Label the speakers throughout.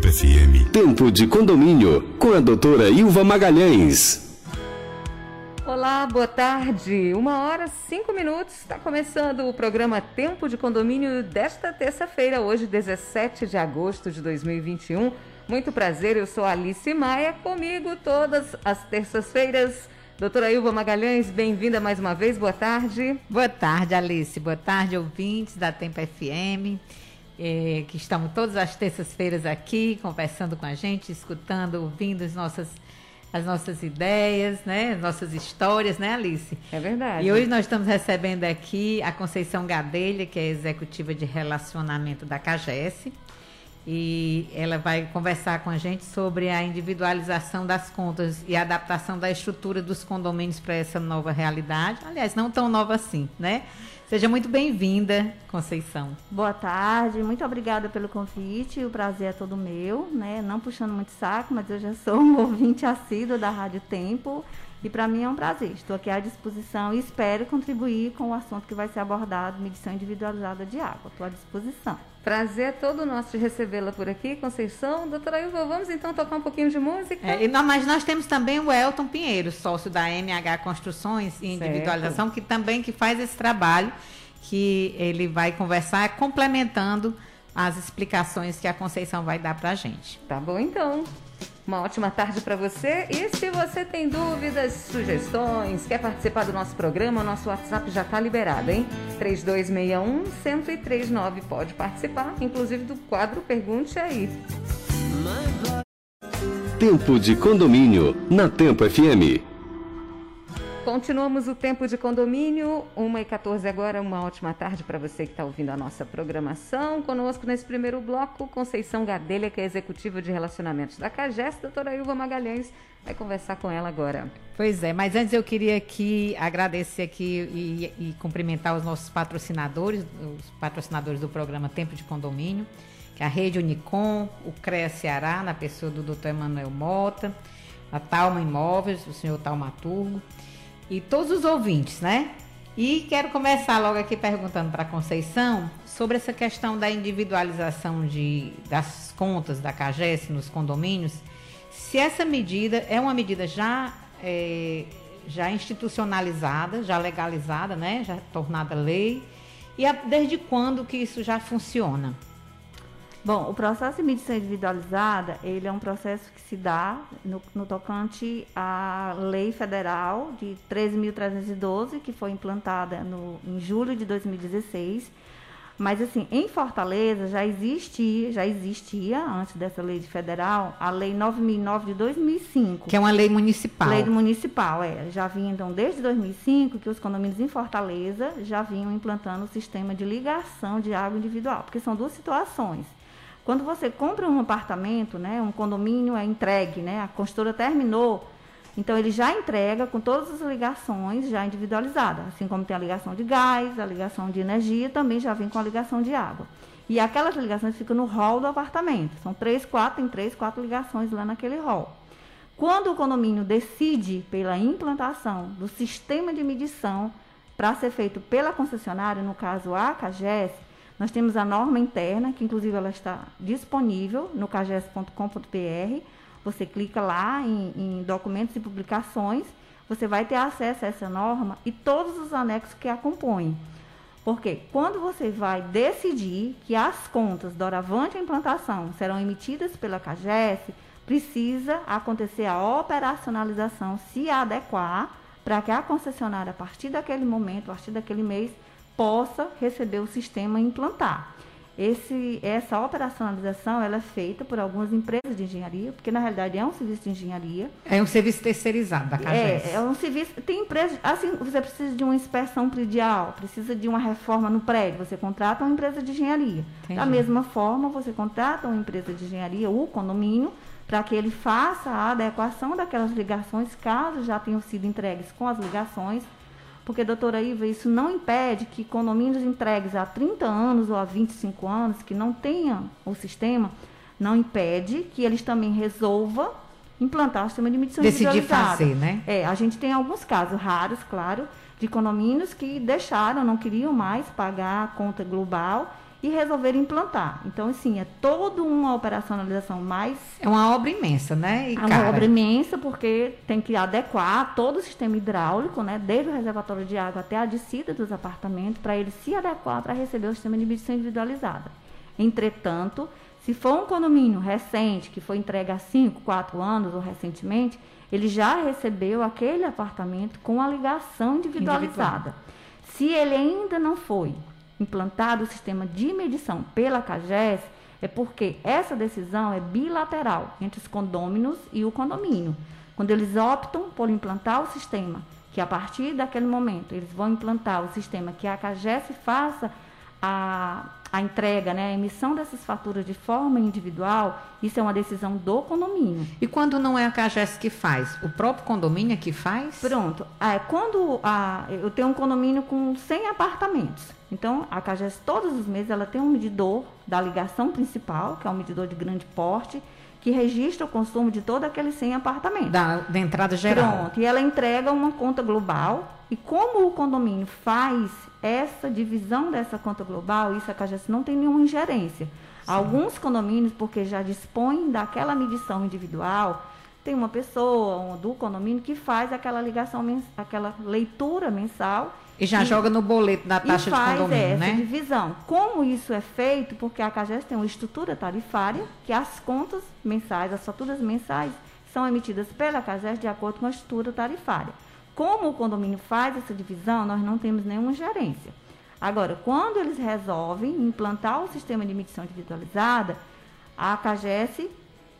Speaker 1: Tempo FM.
Speaker 2: Tempo de condomínio com a doutora Ilva Magalhães.
Speaker 3: Olá, boa tarde. Uma hora, cinco minutos. Está começando o programa Tempo de Condomínio desta terça-feira, hoje, 17 de agosto de 2021. Muito prazer, eu sou Alice Maia, comigo todas as terças-feiras. Doutora Ilva Magalhães, bem-vinda mais uma vez, boa tarde.
Speaker 4: Boa tarde, Alice, boa tarde, ouvintes da Tempo FM, eh, que estamos todas as terças-feiras aqui, conversando com a gente, escutando, ouvindo as nossas, as nossas ideias, né, as nossas histórias, né, Alice?
Speaker 3: É verdade.
Speaker 4: E hoje nós estamos recebendo aqui a Conceição Gadelha, que é executiva de relacionamento da CAGES, e ela vai conversar com a gente sobre a individualização das contas e a adaptação da estrutura dos condomínios para essa nova realidade. Aliás, não tão nova assim, né? Seja muito bem-vinda, Conceição.
Speaker 5: Boa tarde, muito obrigada pelo convite. O prazer é todo meu, né? Não puxando muito saco, mas eu já sou um ouvinte assíduo da Rádio Tempo e para mim é um prazer. Estou aqui à disposição e espero contribuir com o assunto que vai ser abordado, medição individualizada de água. Estou à disposição.
Speaker 3: Prazer é todo nosso de recebê-la por aqui, Conceição. Doutora Ilva, vamos então tocar um pouquinho de música?
Speaker 4: É, não, mas nós temos também o Elton Pinheiro, sócio da MH Construções e Individualização, certo. que também que faz esse trabalho, que ele vai conversar complementando as explicações que a Conceição vai dar para a gente.
Speaker 3: Tá bom, então. Uma ótima tarde para você. E se você tem dúvidas, sugestões, quer participar do nosso programa, o nosso WhatsApp já está liberado, hein? 3261-1039. Pode participar, inclusive do quadro Pergunte aí.
Speaker 2: Tempo de condomínio na Tempo FM.
Speaker 3: Continuamos o tempo de condomínio, 1h14 agora, uma ótima tarde para você que está ouvindo a nossa programação. Conosco nesse primeiro bloco, Conceição Gadelha, que é executiva de relacionamentos da CAGES, doutora Ilva Magalhães, vai conversar com ela agora.
Speaker 4: Pois é, mas antes eu queria aqui agradecer aqui e, e cumprimentar os nossos patrocinadores, os patrocinadores do programa Tempo de Condomínio, que é a Rede Unicom, o CREA Ceará, na pessoa do doutor Emanuel Mota, a Talma Imóveis, o senhor Talmaturgo, e todos os ouvintes, né? E quero começar logo aqui perguntando para a Conceição sobre essa questão da individualização de, das contas da CAGES nos condomínios. Se essa medida é uma medida já, é, já institucionalizada, já legalizada, né? já tornada lei, e a, desde quando que isso já funciona?
Speaker 5: Bom, o processo de medição individualizada, ele é um processo que se dá no, no tocante à lei federal de 13.312, que foi implantada no, em julho de 2016. Mas, assim, em Fortaleza já existia, já existia, antes dessa lei federal, a lei 9.009 de 2005.
Speaker 4: Que é uma lei municipal.
Speaker 5: Lei municipal, é. Já vinha, então, desde 2005, que os condomínios em Fortaleza já vinham implantando o sistema de ligação de água individual. Porque são duas situações quando você compra um apartamento, né, um condomínio é entregue, né, a construtora terminou, então ele já entrega com todas as ligações já individualizadas, assim como tem a ligação de gás, a ligação de energia, também já vem com a ligação de água. E aquelas ligações ficam no hall do apartamento. São três, quatro, tem três, quatro ligações lá naquele hall. Quando o condomínio decide pela implantação do sistema de medição para ser feito pela concessionária, no caso a CAGES, nós temos a norma interna, que inclusive ela está disponível no cages.com.br. Você clica lá em, em, documentos e publicações, você vai ter acesso a essa norma e todos os anexos que a compõem. Porque quando você vai decidir que as contas doravante a implantação serão emitidas pela CAGES, precisa acontecer a operacionalização, se adequar, para que a concessionária, a partir daquele momento, a partir daquele mês, possa receber o sistema e implantar. Esse, essa operacionalização ela é feita por algumas empresas de engenharia, porque na realidade é um serviço de engenharia.
Speaker 4: É um serviço terceirizado da CAGES.
Speaker 5: É, é um serviço. Tem empresas. Assim, você precisa de uma inspeção predial, precisa de uma reforma no prédio, você contrata uma empresa de engenharia. Entendi. Da mesma forma, você contrata uma empresa de engenharia, o condomínio, para que ele faça a adequação daquelas ligações, caso já tenham sido entregues com as ligações porque, doutora Iva, isso não impede que condomínios entregues há 30 anos ou há 25 anos, que não tenham o sistema, não impede que eles também resolvam implantar o sistema de medição
Speaker 4: Decidir fazer, né?
Speaker 5: É, a gente tem alguns casos raros, claro, de condomínios que deixaram, não queriam mais pagar a conta global e resolveram implantar. Então, assim, é toda uma operacionalização mais.
Speaker 4: É uma obra imensa, né?
Speaker 5: E é uma cara. obra imensa, porque tem que adequar todo o sistema hidráulico, né? Desde o reservatório de água até a descida dos apartamentos, para ele se adequar para receber o sistema de medição individualizada. Entretanto, se for um condomínio recente, que foi entregue há 5, 4 anos ou recentemente, ele já recebeu aquele apartamento com a ligação individualizada. Individual. Se ele ainda não foi implantado o sistema de medição pela CAGES, é porque essa decisão é bilateral entre os condôminos e o condomínio. Quando eles optam por implantar o sistema, que a partir daquele momento eles vão implantar o sistema que a CAGES faça a, a entrega, né, a emissão dessas faturas de forma individual, isso é uma decisão do condomínio.
Speaker 4: E quando não é a CAGES que faz, o próprio condomínio é que faz?
Speaker 5: Pronto. É, quando a, eu tenho um condomínio com 100 apartamentos, então a CAGES todos os meses ela tem um medidor da ligação principal, que é um medidor de grande porte, que registra o consumo de todos aqueles 100 apartamentos.
Speaker 4: Da, da entrada geral.
Speaker 5: Pronto. E ela entrega uma conta global. E como o condomínio faz essa divisão dessa conta global, isso a CAGES não tem nenhuma ingerência. Sim. Alguns condomínios, porque já dispõem daquela medição individual, tem uma pessoa do condomínio que faz aquela ligação, aquela leitura mensal
Speaker 4: e já e, joga no boleto da taxa
Speaker 5: de
Speaker 4: condomínio,
Speaker 5: essa
Speaker 4: né?
Speaker 5: divisão. Como isso é feito? Porque a CAGES tem uma estrutura tarifária, que as contas mensais, as faturas mensais, são emitidas pela CAGES de acordo com a estrutura tarifária. Como o condomínio faz essa divisão, nós não temos nenhuma gerência. Agora, quando eles resolvem implantar o sistema de medição individualizada, a CAGES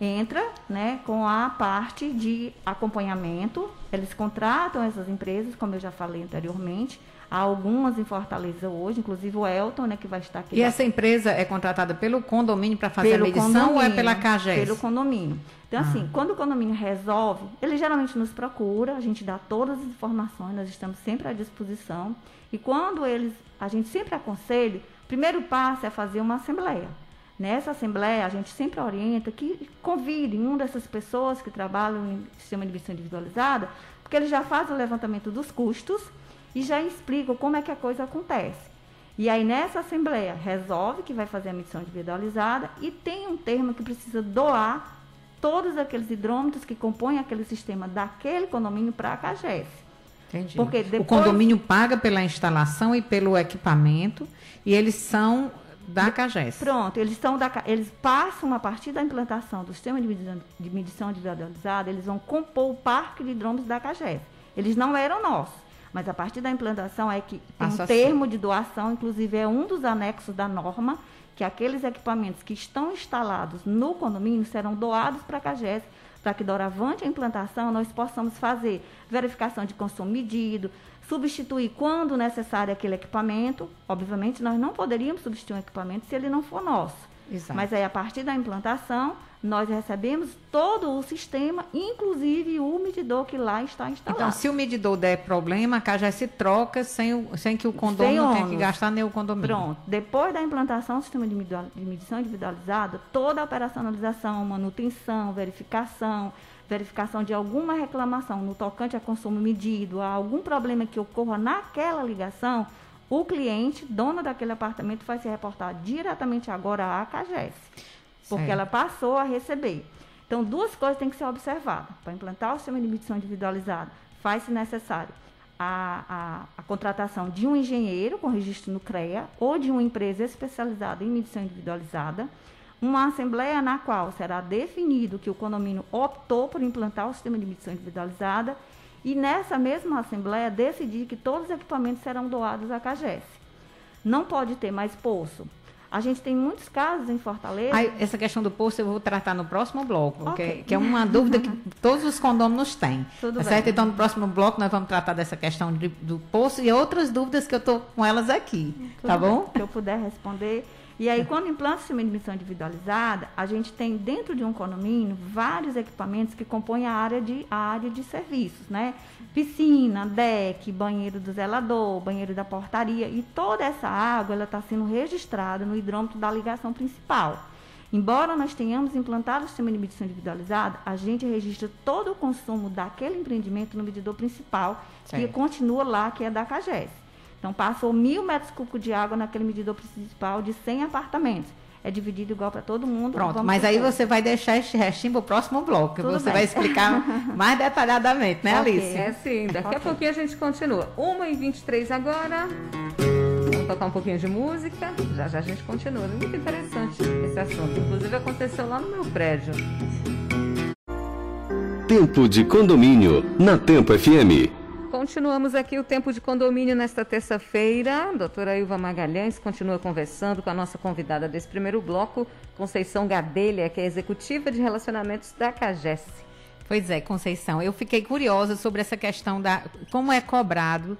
Speaker 5: entra né, com a parte de acompanhamento. Eles contratam essas empresas, como eu já falei anteriormente, Há algumas em Fortaleza hoje, inclusive o Elton, né, que vai estar aqui.
Speaker 4: E essa empresa é contratada pelo condomínio para fazer pelo a medição ou é pela CAGES?
Speaker 5: Pelo condomínio. Então, ah. assim, quando o condomínio resolve, ele geralmente nos procura, a gente dá todas as informações, nós estamos sempre à disposição. E quando eles, a gente sempre aconselha, o primeiro passo é fazer uma assembleia. Nessa assembleia, a gente sempre orienta que convide uma dessas pessoas que trabalham em sistema de medição individualizada, porque eles já fazem o levantamento dos custos e já explicam como é que a coisa acontece. E aí, nessa assembleia, resolve que vai fazer a medição individualizada e tem um termo que precisa doar todos aqueles hidrômetros que compõem aquele sistema daquele condomínio para a CAGES.
Speaker 4: Entendi. Porque depois... O condomínio paga pela instalação e pelo equipamento e eles são da CAGES.
Speaker 5: Pronto, eles são da eles passam a partir da implantação do sistema de medição, de medição individualizada, eles vão compor o parque de hidrômetros da CAGES. Eles não eram nossos. Mas a partir da implantação é que tem um termo de doação, inclusive é um dos anexos da norma, que aqueles equipamentos que estão instalados no condomínio serão doados para a CAGES, para que, doravante a implantação, nós possamos fazer verificação de consumo medido, substituir quando necessário aquele equipamento. Obviamente, nós não poderíamos substituir um equipamento se ele não for nosso. Exato. Mas aí, a partir da implantação, nós recebemos todo o sistema, inclusive o medidor que lá está instalado.
Speaker 4: Então, se o medidor der problema, a CAGES se troca sem, o, sem que o condomínio tenha que gastar nem o condomínio.
Speaker 5: Pronto. Depois da implantação do sistema de medição individualizada, toda a operacionalização, manutenção, verificação, verificação de alguma reclamação no tocante a consumo medido, a algum problema que ocorra naquela ligação, o cliente, dono daquele apartamento, vai se reportar diretamente agora à CAGES porque ela passou a receber. Então, duas coisas têm que ser observadas. Para implantar o sistema de medição individualizado, faz-se necessário a, a, a, contratação de um engenheiro com registro no CREA ou de uma empresa especializada em medição individualizada, uma assembleia na qual será definido que o condomínio optou por implantar o sistema de medição individualizada e nessa mesma assembleia decidir que todos os equipamentos serão doados à CAGES. Não pode ter mais poço, a gente tem muitos casos em Fortaleza.
Speaker 4: Essa questão do poço eu vou tratar no próximo bloco, okay. que, que, é uma dúvida que todos os condôminos têm. Tudo tá certo? Então, no próximo bloco, nós vamos tratar dessa questão de, do poço e outras dúvidas que eu estou com elas aqui. Tudo tá bom?
Speaker 5: Que eu puder responder. E aí, quando implanta o sistema de emissão individualizada, a gente tem dentro de um condomínio vários equipamentos que compõem a área de, a área de serviços, né? Piscina, deck, banheiro do zelador, banheiro da portaria. E toda essa água ela está sendo registrada no hidrômetro da ligação principal. Embora nós tenhamos implantado o sistema de medição individualizada, a gente registra todo o consumo daquele empreendimento no medidor principal, certo. que continua lá, que é da CAGES. Então, passou mil metros cúbicos de água naquele medidor principal de 100 apartamentos. É dividido igual para todo mundo.
Speaker 4: Pronto, mas aí você vai deixar este restinho para o próximo bloco, que você bem. vai explicar mais detalhadamente, né, okay. Alice?
Speaker 3: É sim, daqui okay. a pouquinho a gente continua. 1h23 agora. Vamos tocar um pouquinho de música. Já já a gente continua. Muito interessante esse assunto. Inclusive aconteceu lá no meu prédio.
Speaker 2: Tempo de condomínio na Tempo FM.
Speaker 3: Continuamos aqui o tempo de condomínio nesta terça-feira. Doutora Ilva Magalhães continua conversando com a nossa convidada desse primeiro bloco, Conceição Gadelha, que é executiva de relacionamentos da CAGES.
Speaker 4: Pois é, Conceição, eu fiquei curiosa sobre essa questão da como é cobrado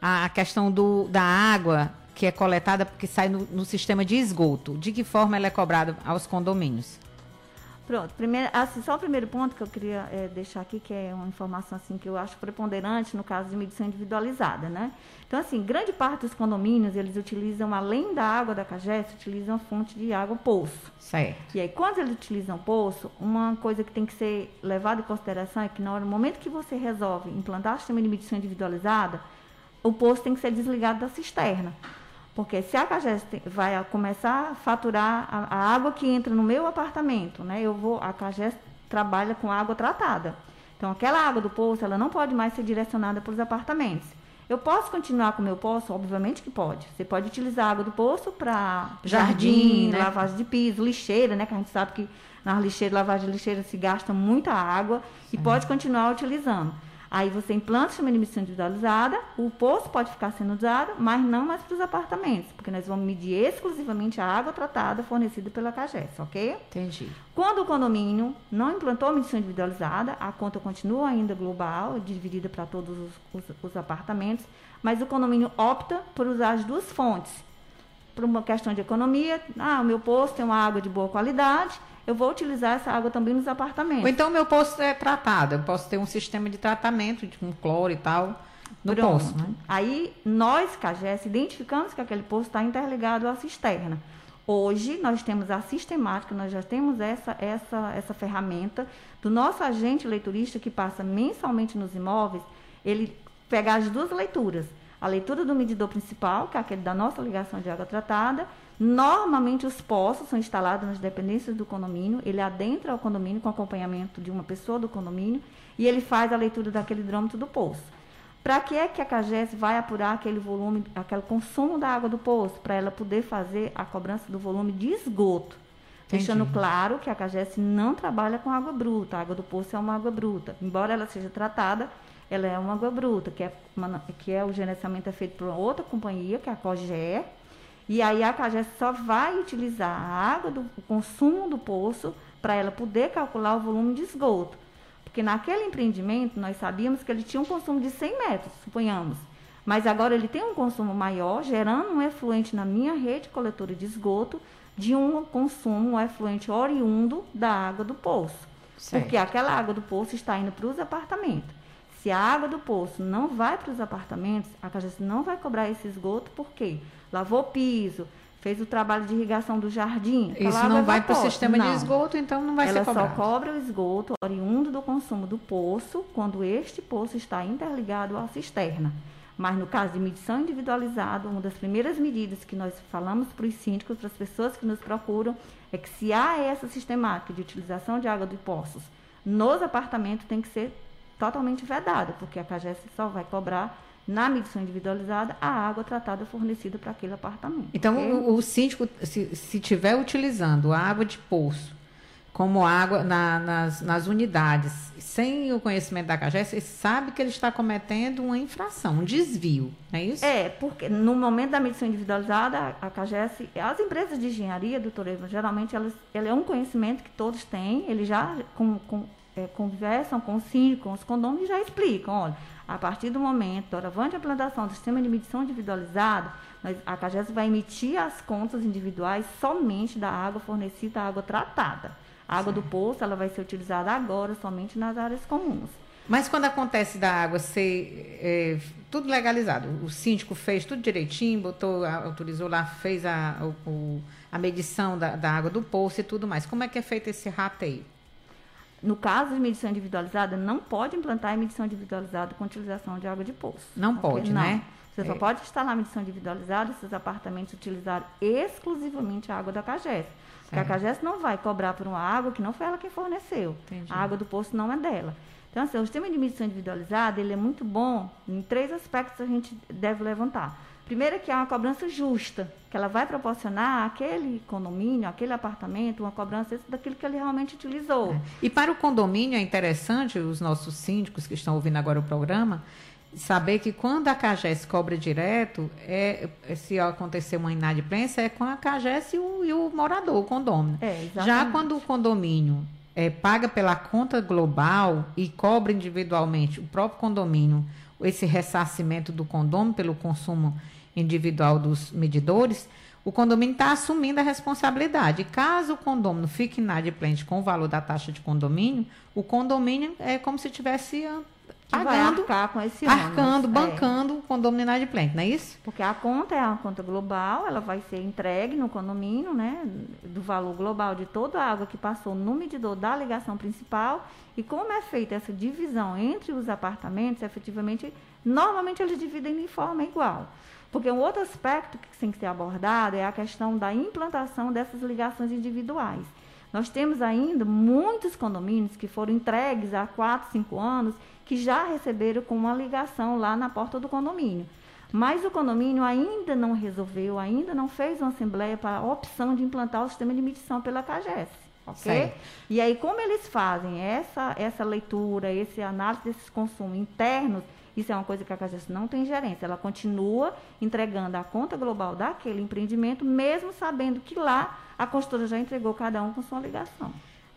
Speaker 4: a questão do, da água que é coletada porque sai no, no sistema de esgoto. De que forma ela é cobrada aos condomínios?
Speaker 5: Pronto, primeiro, assim, só o primeiro ponto que eu queria é, deixar aqui, que é uma informação assim que eu acho preponderante no caso de medição individualizada, né? Então, assim, grande parte dos condomínios, eles utilizam, além da água da CAGES, utilizam fonte de água poço.
Speaker 4: Certo.
Speaker 5: E aí, quando eles utilizam poço, uma coisa que tem que ser levada em consideração é que no momento que você resolve implantar o sistema de medição individualizada, o poço tem que ser desligado da cisterna. Porque se a CAGES vai começar a faturar a, a, água que entra no meu apartamento, né? Eu vou, a CAGES trabalha com água tratada. Então, aquela água do poço, ela não pode mais ser direcionada para os apartamentos. Eu posso continuar com o meu poço? Obviamente que pode. Você pode utilizar a água do poço para jardim, jardim né? lavagem de piso, lixeira, né? Que a gente sabe que na lixeira, lavagem de lixeira se gasta muita água e pode continuar utilizando. Aí você implanta o sistema de emissão individualizada, o poço pode ficar sendo usado, mas não mais para os apartamentos, porque nós vamos medir exclusivamente a água tratada fornecida pela CAGES, ok?
Speaker 4: Entendi.
Speaker 5: Quando o condomínio não implantou a medição individualizada, a conta continua ainda global, dividida para todos os, os, os apartamentos, mas o condomínio opta por usar as duas fontes. Por uma questão de economia, ah, o meu poço tem uma água de boa qualidade, eu vou utilizar essa água também nos apartamentos.
Speaker 4: Ou então meu poço é tratado, eu posso ter um sistema de tratamento com cloro e tal no Pronto. poço. Né?
Speaker 5: Aí nós, CAGES, identificamos que aquele poço está interligado à cisterna. Hoje nós temos a sistemática, nós já temos essa, essa, essa ferramenta do nosso agente leiturista que passa mensalmente nos imóveis, ele pegar as duas leituras. A leitura do medidor principal, que é aquele da nossa ligação de água tratada, Normalmente os poços são instalados nas dependências do condomínio, ele adentra o condomínio com acompanhamento de uma pessoa do condomínio e ele faz a leitura daquele hidrômetro do poço. Para que é que a CAGES vai apurar aquele volume, aquele consumo da água do poço? Para ela poder fazer a cobrança do volume de esgoto. Entendi. Deixando claro que a CAGES não trabalha com água bruta. A água do poço é uma água bruta. Embora ela seja tratada, ela é uma água bruta, que é, uma, que é o gerenciamento é feito por outra companhia, que é a COGE, e aí a CAGES só vai utilizar a água do consumo do poço para ela poder calcular o volume de esgoto. Porque naquele empreendimento nós sabíamos que ele tinha um consumo de 100 metros, suponhamos. Mas agora ele tem um consumo maior, gerando um efluente na minha rede coletora de esgoto de um consumo um efluente oriundo da água do poço. Certo. Porque aquela água do poço está indo para os apartamentos. Se a água do poço não vai para os apartamentos, a CAGES não vai cobrar esse esgoto, por quê? Lavou o piso, fez o trabalho de irrigação do jardim.
Speaker 4: Isso não vai para o sistema não. de esgoto, então não vai
Speaker 5: Ela
Speaker 4: ser cobrado.
Speaker 5: Ela só cobra o esgoto oriundo do consumo do poço, quando este poço está interligado à cisterna. Mas no caso de medição individualizada, uma das primeiras medidas que nós falamos para os síndicos, para as pessoas que nos procuram, é que se há essa sistemática de utilização de água de poços nos apartamentos, tem que ser totalmente vedada, porque a CAGES só vai cobrar na medição individualizada, a água tratada fornecida para aquele apartamento.
Speaker 4: Então, okay? o, o, síndico, se estiver utilizando a água de poço como água na, nas, nas unidades, sem o conhecimento da CAGES, ele sabe que ele está cometendo uma infração, um desvio, não é isso?
Speaker 5: É, porque no momento da medição individualizada, a CAGES, as empresas de engenharia, doutor Eva, geralmente, elas, ela é um conhecimento que todos têm, eles já com, com, é, conversam com o síndico, com os condôminos e já explicam, olha, a partir do momento, doravante a implantação do sistema de medição individualizado, nós, a CAGES vai emitir as contas individuais somente da água fornecida, a água tratada. A água Sim. do poço ela vai ser utilizada agora somente nas áreas comuns.
Speaker 4: Mas quando acontece da água ser é, tudo legalizado, o síndico fez tudo direitinho, botou, autorizou lá, fez a, o, a medição da, da água do poço e tudo mais. Como é que é feito esse rateio?
Speaker 5: No caso de medição individualizada, não pode implantar medição individualizada com utilização de água de poço.
Speaker 4: Não pode, não. né?
Speaker 5: Você é. só pode instalar medição individualizada se os apartamentos utilizarem exclusivamente a água da CAGES. Porque a CAGES não vai cobrar por uma água que não foi ela quem forneceu. Entendi. A água do poço não é dela. Então, assim, o sistema de medição individualizada, ele é muito bom em três aspectos a gente deve levantar. Primeiro é que é uma cobrança justa, que ela vai proporcionar àquele condomínio, aquele apartamento, uma cobrança daquilo que ele realmente utilizou. É.
Speaker 4: E para o condomínio é interessante, os nossos síndicos que estão ouvindo agora o programa, saber que quando a CAGES cobra direto, é, se acontecer uma inadimplência, é com a CAGES e o, e o morador, o condomínio. É, Já quando o condomínio é, paga pela conta global e cobra individualmente o próprio condomínio esse ressarcimento do condomínio pelo consumo individual dos medidores, o condomínio está assumindo a responsabilidade. Caso o condomínio fique inadimplente com o valor da taxa de condomínio, o condomínio é como se tivesse pagando,
Speaker 5: com esse
Speaker 4: arcando, ônus, é. bancando é. o condomínio inadimplente, não é isso?
Speaker 5: Porque a conta é a conta global, ela vai ser entregue no condomínio, né, do valor global de toda a água que passou no medidor da ligação principal, e como é feita essa divisão entre os apartamentos, efetivamente, normalmente eles dividem de forma igual. Porque um outro aspecto que tem que ser abordado é a questão da implantação dessas ligações individuais. Nós temos ainda muitos condomínios que foram entregues há 4, 5 anos, que já receberam com uma ligação lá na porta do condomínio. Mas o condomínio ainda não resolveu, ainda não fez uma assembleia para a opção de implantar o sistema de medição pela CAGES. Ok? E aí, como eles fazem essa, essa leitura, esse análise desses consumos internos, isso é uma coisa que a Cagés não tem gerência. Ela continua entregando a conta global daquele empreendimento, mesmo sabendo que lá a construtora já entregou cada um com sua ligação.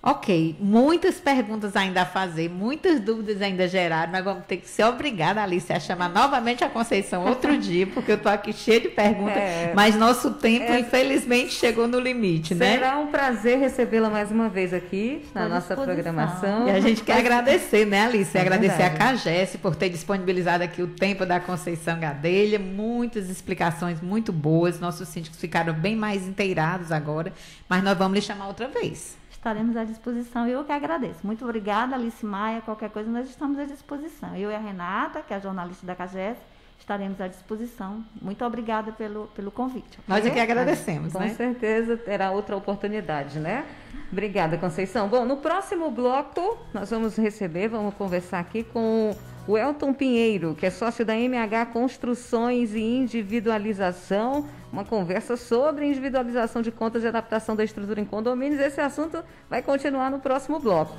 Speaker 4: Ok, muitas perguntas ainda a fazer, muitas dúvidas ainda geraram, mas vamos ter que ser obrigada, Alice, a chamar novamente a Conceição outro dia, porque eu estou aqui cheia de perguntas, é, mas nosso tempo, é, infelizmente, chegou no limite,
Speaker 3: será
Speaker 4: né?
Speaker 3: Será um prazer recebê-la mais uma vez aqui na nossa programação.
Speaker 4: E a gente quer agradecer, né, Alice? É agradecer verdade. a Cagesse por ter disponibilizado aqui o tempo da Conceição Gadelha, muitas explicações muito boas, nossos síndicos ficaram bem mais inteirados agora, mas nós vamos lhe chamar outra vez
Speaker 5: estaremos à disposição. Eu que agradeço. Muito obrigada, Alice Maia. Qualquer coisa, nós estamos à disposição. Eu e a Renata, que é a jornalista da CAGES, estaremos à disposição. Muito obrigada pelo, pelo convite.
Speaker 4: Nós é que agradecemos,
Speaker 3: Com
Speaker 4: né?
Speaker 3: certeza terá outra oportunidade, né? Obrigada, Conceição. Bom, no próximo bloco, nós vamos receber, vamos conversar aqui com o Elton Pinheiro, que é sócio da MH Construções e Individualização, uma conversa sobre individualização de contas de adaptação da estrutura em condomínios. Esse assunto vai continuar no próximo bloco.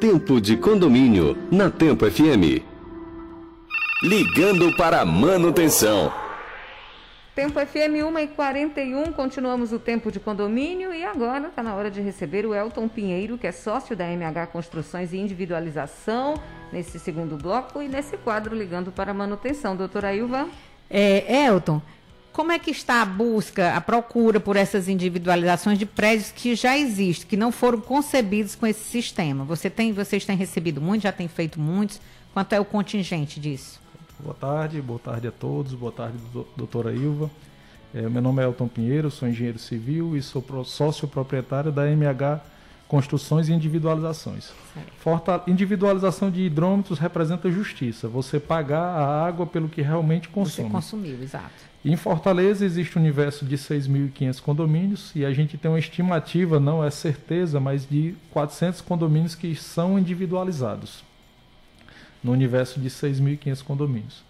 Speaker 2: Tempo de condomínio na Tempo FM. Ligando para manutenção.
Speaker 3: Tempo FM 1 e 41, continuamos o tempo de condomínio e agora está na hora de receber o Elton Pinheiro, que é sócio da MH Construções e Individualização, nesse segundo bloco e nesse quadro ligando para manutenção. Doutora Ilva?
Speaker 4: É, Elton, como é que está a busca, a procura por essas individualizações de prédios que já existem, que não foram concebidos com esse sistema? Você tem, vocês têm recebido muitos, já têm feito muitos? Quanto é o contingente disso?
Speaker 1: Boa tarde, boa tarde a todos, boa tarde, doutora Ilva. É, meu nome é Elton Pinheiro, sou engenheiro civil e sou sócio proprietário da MH Construções e Individualizações. Forta, individualização de hidrômetros representa justiça, você pagar a água pelo que realmente consome. Você
Speaker 4: consumiu, exato.
Speaker 1: Em Fortaleza existe um universo de 6.500 condomínios e a gente tem uma estimativa, não é certeza, mas de 400 condomínios que são individualizados no universo de 6.500 condomínios.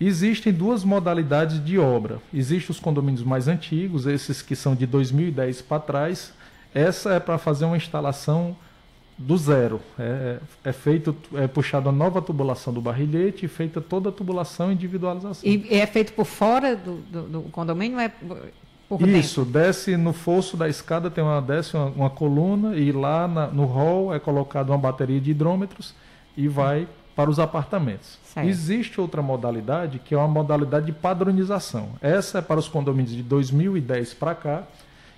Speaker 1: Existem duas modalidades de obra. Existem os condomínios mais antigos, esses que são de 2010 para trás. Essa é para fazer uma instalação do zero. É, é feito, é puxada a nova tubulação do barrilhete e feita toda a tubulação e individualização.
Speaker 4: E é feito por fora do, do, do condomínio? É por
Speaker 1: Isso, dentro? desce no fosso da escada, tem uma, desce uma, uma coluna e lá na, no hall é colocada uma bateria de hidrômetros e vai para os apartamentos. Certo. Existe outra modalidade que é uma modalidade de padronização. Essa é para os condomínios de 2010 para cá,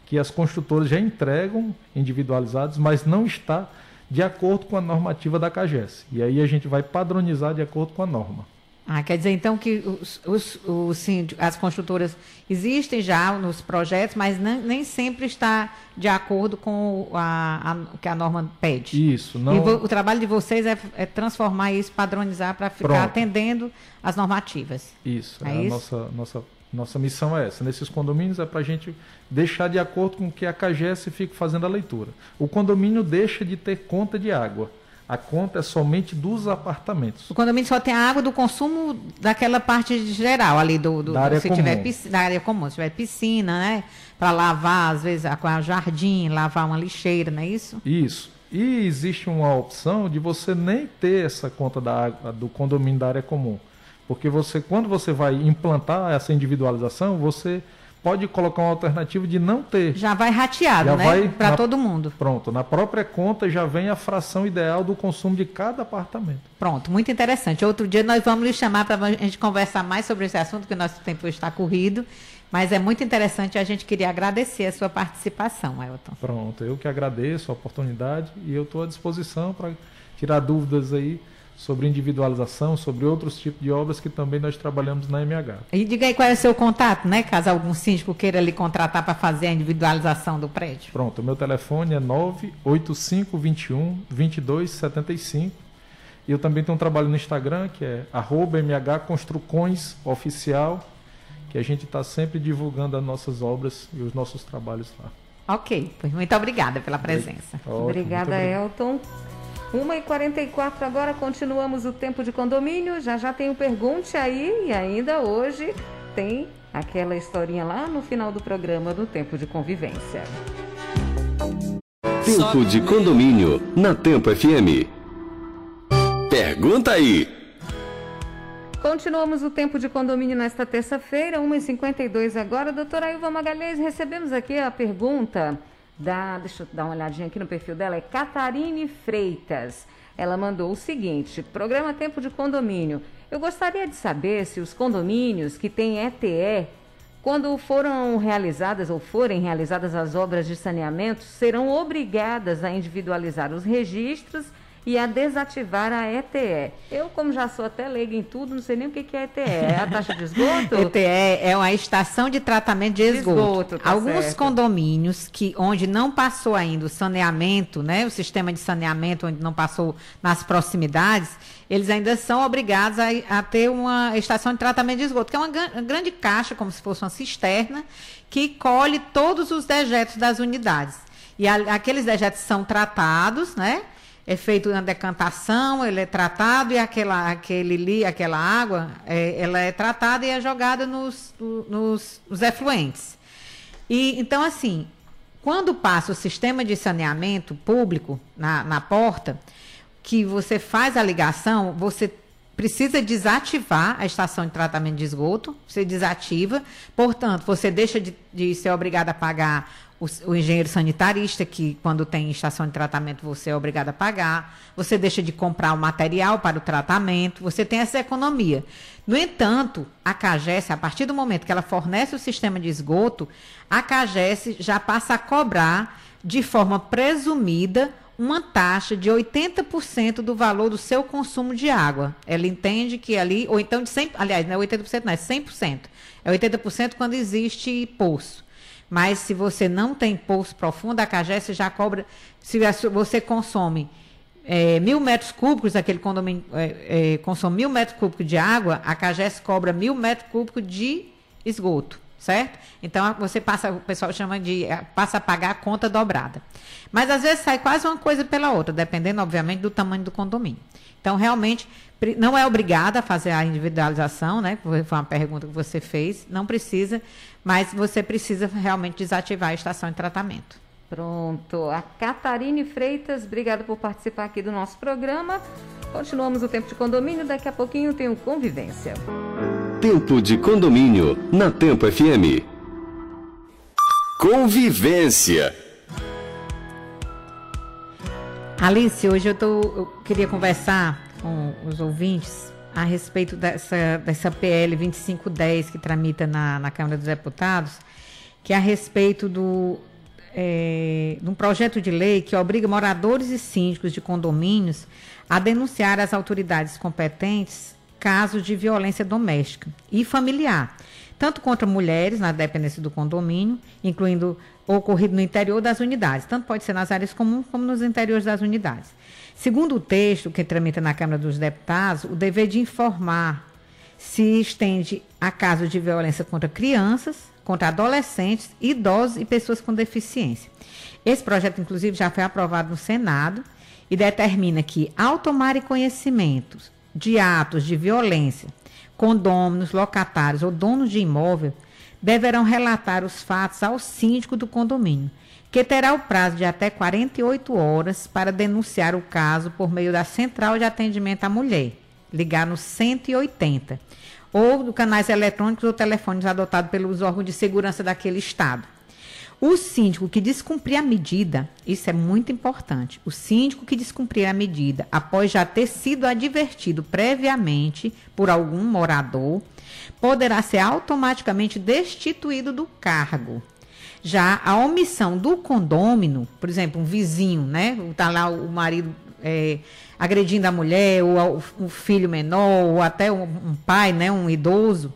Speaker 1: que as construtoras já entregam individualizados, mas não está de acordo com a normativa da CAGES. E aí a gente vai padronizar de acordo com a norma.
Speaker 4: Ah, quer dizer então que os, os, os, as construtoras existem já nos projetos, mas nem, nem sempre está de acordo com a, a, o que a norma pede.
Speaker 1: Isso. Não...
Speaker 4: E vo, o trabalho de vocês é, é transformar isso, padronizar para ficar Pronto. atendendo as normativas.
Speaker 1: Isso. É, é isso? Nossa, nossa, nossa missão é essa. Nesses condomínios é para a gente deixar de acordo com o que a CAGES fique fazendo a leitura. O condomínio deixa de ter conta de água a conta é somente dos apartamentos.
Speaker 4: O condomínio só tem a água do consumo daquela parte geral ali do, do
Speaker 1: da área
Speaker 4: se
Speaker 1: comum.
Speaker 4: Tiver piscina, da área comum, se tiver piscina, né? Para lavar, às vezes, a jardim, lavar uma lixeira, não é isso?
Speaker 1: Isso. E existe uma opção de você nem ter essa conta da água, do condomínio da área comum. Porque você, quando você vai implantar essa individualização, você pode colocar uma alternativa de não ter.
Speaker 4: Já vai rateado, já né? Para todo mundo.
Speaker 1: Pronto, na própria conta já vem a fração ideal do consumo de cada apartamento.
Speaker 4: Pronto, muito interessante. Outro dia nós vamos lhe chamar para a gente conversar mais sobre esse assunto, que o nosso tempo está corrido. Mas é muito interessante, a gente queria agradecer a sua participação, Elton.
Speaker 1: Pronto, eu que agradeço a oportunidade e eu estou à disposição para tirar dúvidas aí sobre individualização, sobre outros tipos de obras que também nós trabalhamos na MH.
Speaker 4: E diga aí qual é o seu contato, né? Caso algum síndico queira lhe contratar para fazer a individualização do prédio.
Speaker 1: Pronto, o meu telefone é 98521 2275. E eu também tenho um trabalho no Instagram, que é mhconstrucõesoficial, que a gente está sempre divulgando as nossas obras e os nossos trabalhos lá.
Speaker 4: Ok, pois muito obrigada pela presença.
Speaker 3: Ótimo, obrigada, Elton. 1h44 agora, continuamos o tempo de condomínio. Já já tem o Pergunte aí e ainda hoje tem aquela historinha lá no final do programa do Tempo de Convivência.
Speaker 2: Tempo de condomínio na Tempo FM. Pergunta aí.
Speaker 3: Continuamos o tempo de condomínio nesta terça-feira, 1h52 agora. Doutora Ilva Magalhães, recebemos aqui a pergunta da, deixa eu dar uma olhadinha aqui no perfil dela, é Catarine Freitas. Ela mandou o seguinte: programa Tempo de Condomínio. Eu gostaria de saber se os condomínios que têm ETE, quando foram realizadas ou forem realizadas as obras de saneamento, serão obrigadas a individualizar os registros e a desativar a ETE. Eu, como já sou até leiga em tudo, não sei nem o que é ETE. É a taxa de esgoto?
Speaker 4: ETE é uma estação de tratamento de esgoto. De esgoto tá Alguns certo. condomínios que onde não passou ainda o saneamento, né, o sistema de saneamento onde não passou nas proximidades, eles ainda são obrigados a, a ter uma estação de tratamento de esgoto, que é uma, uma grande caixa, como se fosse uma cisterna, que colhe todos os dejetos das unidades. E a, aqueles dejetos são tratados, né? É feito uma decantação, ele é tratado e aquela, aquele, aquela água, é, ela é tratada e é jogada nos, nos, nos efluentes. E, então, assim, quando passa o sistema de saneamento público na, na porta, que você faz a ligação, você precisa desativar a estação de tratamento de esgoto, você desativa, portanto, você deixa de, de ser obrigado a pagar o, o, engenheiro sanitarista, que quando tem estação de tratamento você é obrigado a pagar, você deixa de comprar o material para o tratamento, você tem essa economia. No entanto, a CAGES, a partir do momento que ela fornece o sistema de esgoto, a CAGES já passa a cobrar de forma presumida uma taxa de 80% do valor do seu consumo de água. Ela entende que ali, ou então de 100%, aliás, não é 80%, não é 100%. É 80% quando existe poço. Mas se você não tem poço profundo, a CAGES já cobra. Se você consome é, mil metros cúbicos, aquele condomínio é, é, consome mil metros cúbicos de água, a CAGES cobra mil metros cúbicos de esgoto, certo? Então você passa, o pessoal chama de é, passa a pagar a conta dobrada. Mas às vezes sai quase uma coisa pela outra, dependendo, obviamente, do tamanho do condomínio. Então, realmente, não é obrigada a fazer a individualização, né? Foi uma pergunta que você fez, não precisa, mas você precisa realmente desativar a estação de tratamento.
Speaker 3: Pronto. A Catarine Freitas, obrigada por participar aqui do nosso programa. Continuamos o tempo de condomínio, daqui a pouquinho tem o Convivência.
Speaker 2: Tempo de condomínio, na Tempo FM. Convivência.
Speaker 4: Alice, hoje eu, tô, eu queria conversar com os ouvintes a respeito dessa, dessa PL 2510 que tramita na, na Câmara dos Deputados, que é a respeito do, é, de um projeto de lei que obriga moradores e síndicos de condomínios a denunciar às autoridades competentes casos de violência doméstica e familiar, tanto contra mulheres na dependência do condomínio, incluindo ocorrido no interior das unidades, tanto pode ser nas áreas comuns como nos interiores das unidades. Segundo o texto que tramita na Câmara dos Deputados, o dever de informar se estende a casos de violência contra crianças, contra adolescentes, idosos e pessoas com deficiência. Esse projeto, inclusive, já foi aprovado no Senado e determina que, ao tomarem conhecimentos de atos de violência, condôminos, locatários ou donos de imóvel, deverão relatar os fatos ao síndico do condomínio, que terá o prazo de até 48 horas para denunciar o caso por meio da Central de Atendimento à Mulher, ligar no 180, ou do canais eletrônicos ou telefones adotados pelos órgãos de segurança daquele estado. O síndico que descumprir a medida, isso é muito importante. O síndico que descumprir a medida após já ter sido advertido previamente por algum morador, poderá ser automaticamente destituído do cargo. Já a omissão do condômino, por exemplo, um vizinho, né? Está lá o marido é, agredindo a mulher, ou o filho menor, ou até um, um pai, né? Um idoso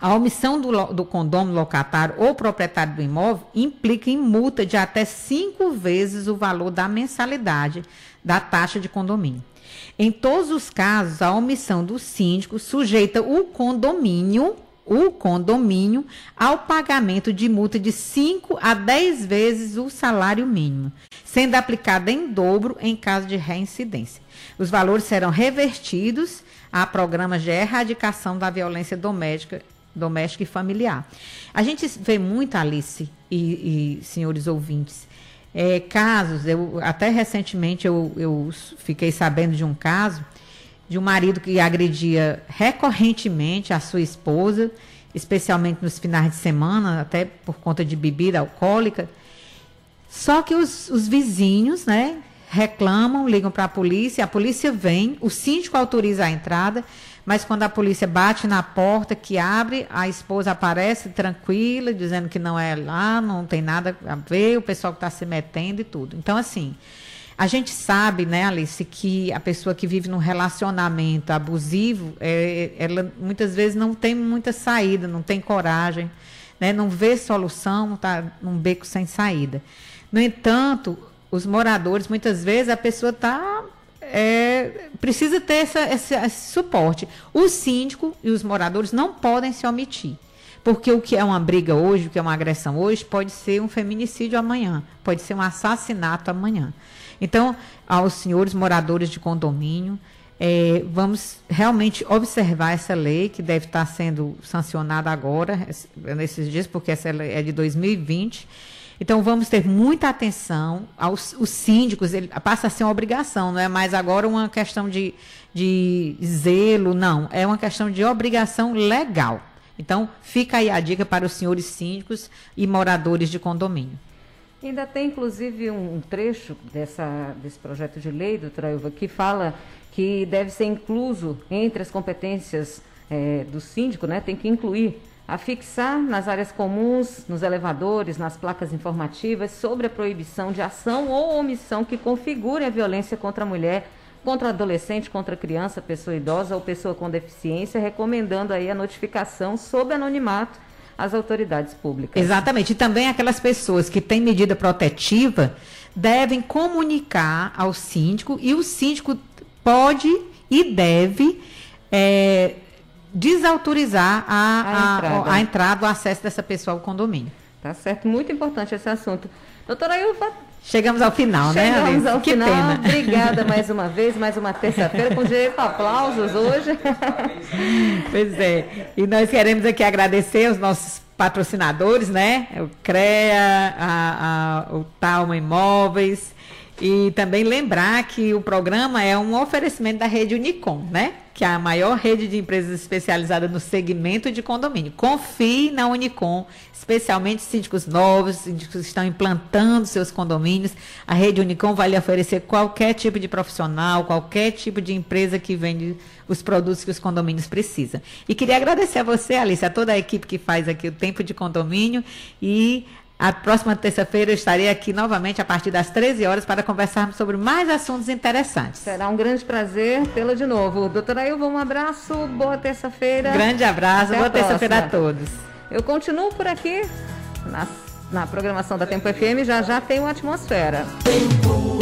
Speaker 4: a omissão do, do condômino locatário ou proprietário do imóvel implica em multa de até cinco vezes o valor da mensalidade da taxa de condomínio. Em todos os casos, a omissão do síndico sujeita o condomínio, o condomínio, ao pagamento de multa de 5 a 10 vezes o salário mínimo, sendo aplicada em dobro em caso de reincidência. Os valores serão revertidos a programas de erradicação da violência doméstica doméstica e familiar. A gente vê muito, Alice e, e senhores ouvintes, é, casos, eu, até recentemente eu, eu fiquei sabendo de um caso de um marido que agredia recorrentemente a sua esposa, especialmente nos finais de semana, até por conta de bebida alcoólica. Só que os, os vizinhos, né, reclamam, ligam para a polícia, a polícia vem, o síndico autoriza a entrada, mas quando a polícia bate na porta, que abre, a esposa aparece tranquila, dizendo que não é lá, não tem nada a ver, o pessoal que está se metendo e tudo. Então, assim, a gente sabe, né, Alice, que a pessoa que vive num relacionamento abusivo, é, ela muitas vezes não tem muita saída, não tem coragem, né, não vê solução, está num beco sem saída. No entanto, os moradores, muitas vezes, a pessoa está é, precisa ter essa, esse, esse suporte. O síndico e os moradores não podem se omitir. Porque o que é uma briga hoje, o que é uma agressão hoje, pode ser um feminicídio amanhã, pode ser um assassinato amanhã. Então, aos senhores moradores de condomínio, é, vamos realmente observar essa lei que deve estar sendo sancionada agora, nesses dias, porque essa é de 2020 então vamos ter muita atenção aos os síndicos, ele passa a ser uma obrigação, não é mais agora uma questão de, de zelo, não, é uma questão de obrigação legal. Então fica aí a dica para os senhores síndicos e moradores de condomínio.
Speaker 3: Ainda tem, inclusive, um trecho dessa, desse projeto de lei, doutora Ilva, que fala que deve ser incluso entre as competências é, do síndico, né, tem que incluir a fixar nas áreas comuns, nos elevadores, nas placas informativas sobre a proibição de ação ou omissão que configure a violência contra a mulher, contra adolescente, contra criança, pessoa idosa ou pessoa com deficiência, recomendando aí a notificação sob anonimato às autoridades públicas.
Speaker 4: Exatamente. E também aquelas pessoas que têm medida protetiva devem comunicar ao síndico e o síndico pode e deve é, desautorizar a, a, entrada. a, entrada, o acesso dessa pessoa ao condomínio.
Speaker 3: Tá certo, muito importante esse assunto. Doutora Ilva.
Speaker 4: Chegamos ao final,
Speaker 3: Chegamos
Speaker 4: né,
Speaker 3: Chegamos ao que final. Pena. Obrigada mais uma vez, mais uma terça-feira, com direito a aplausos hoje.
Speaker 4: Pois é. E nós queremos aqui agradecer os nossos patrocinadores, né? O CREA, a, a, o Talma Imóveis. E também lembrar que o programa é um oferecimento da rede Unicom, né? que é a maior rede de empresas especializada no segmento de condomínio. Confie na Unicom, especialmente síndicos novos, síndicos que estão implantando seus condomínios. A rede Unicom vai lhe oferecer qualquer tipo de profissional, qualquer tipo de empresa que vende os produtos que os condomínios precisam. E queria agradecer a você, Alice, a toda a equipe que faz aqui o Tempo de Condomínio e A próxima terça-feira eu estarei aqui novamente a partir das 13 horas para conversarmos sobre mais assuntos interessantes.
Speaker 3: Será um grande prazer tê-la de novo. Doutora Ilva, um abraço, boa terça-feira.
Speaker 4: Grande abraço,
Speaker 3: Até
Speaker 4: boa terça-feira a todos.
Speaker 3: Eu continuo por aqui na, na programação da Tempo FM, já já tem uma atmosfera.
Speaker 6: Tempo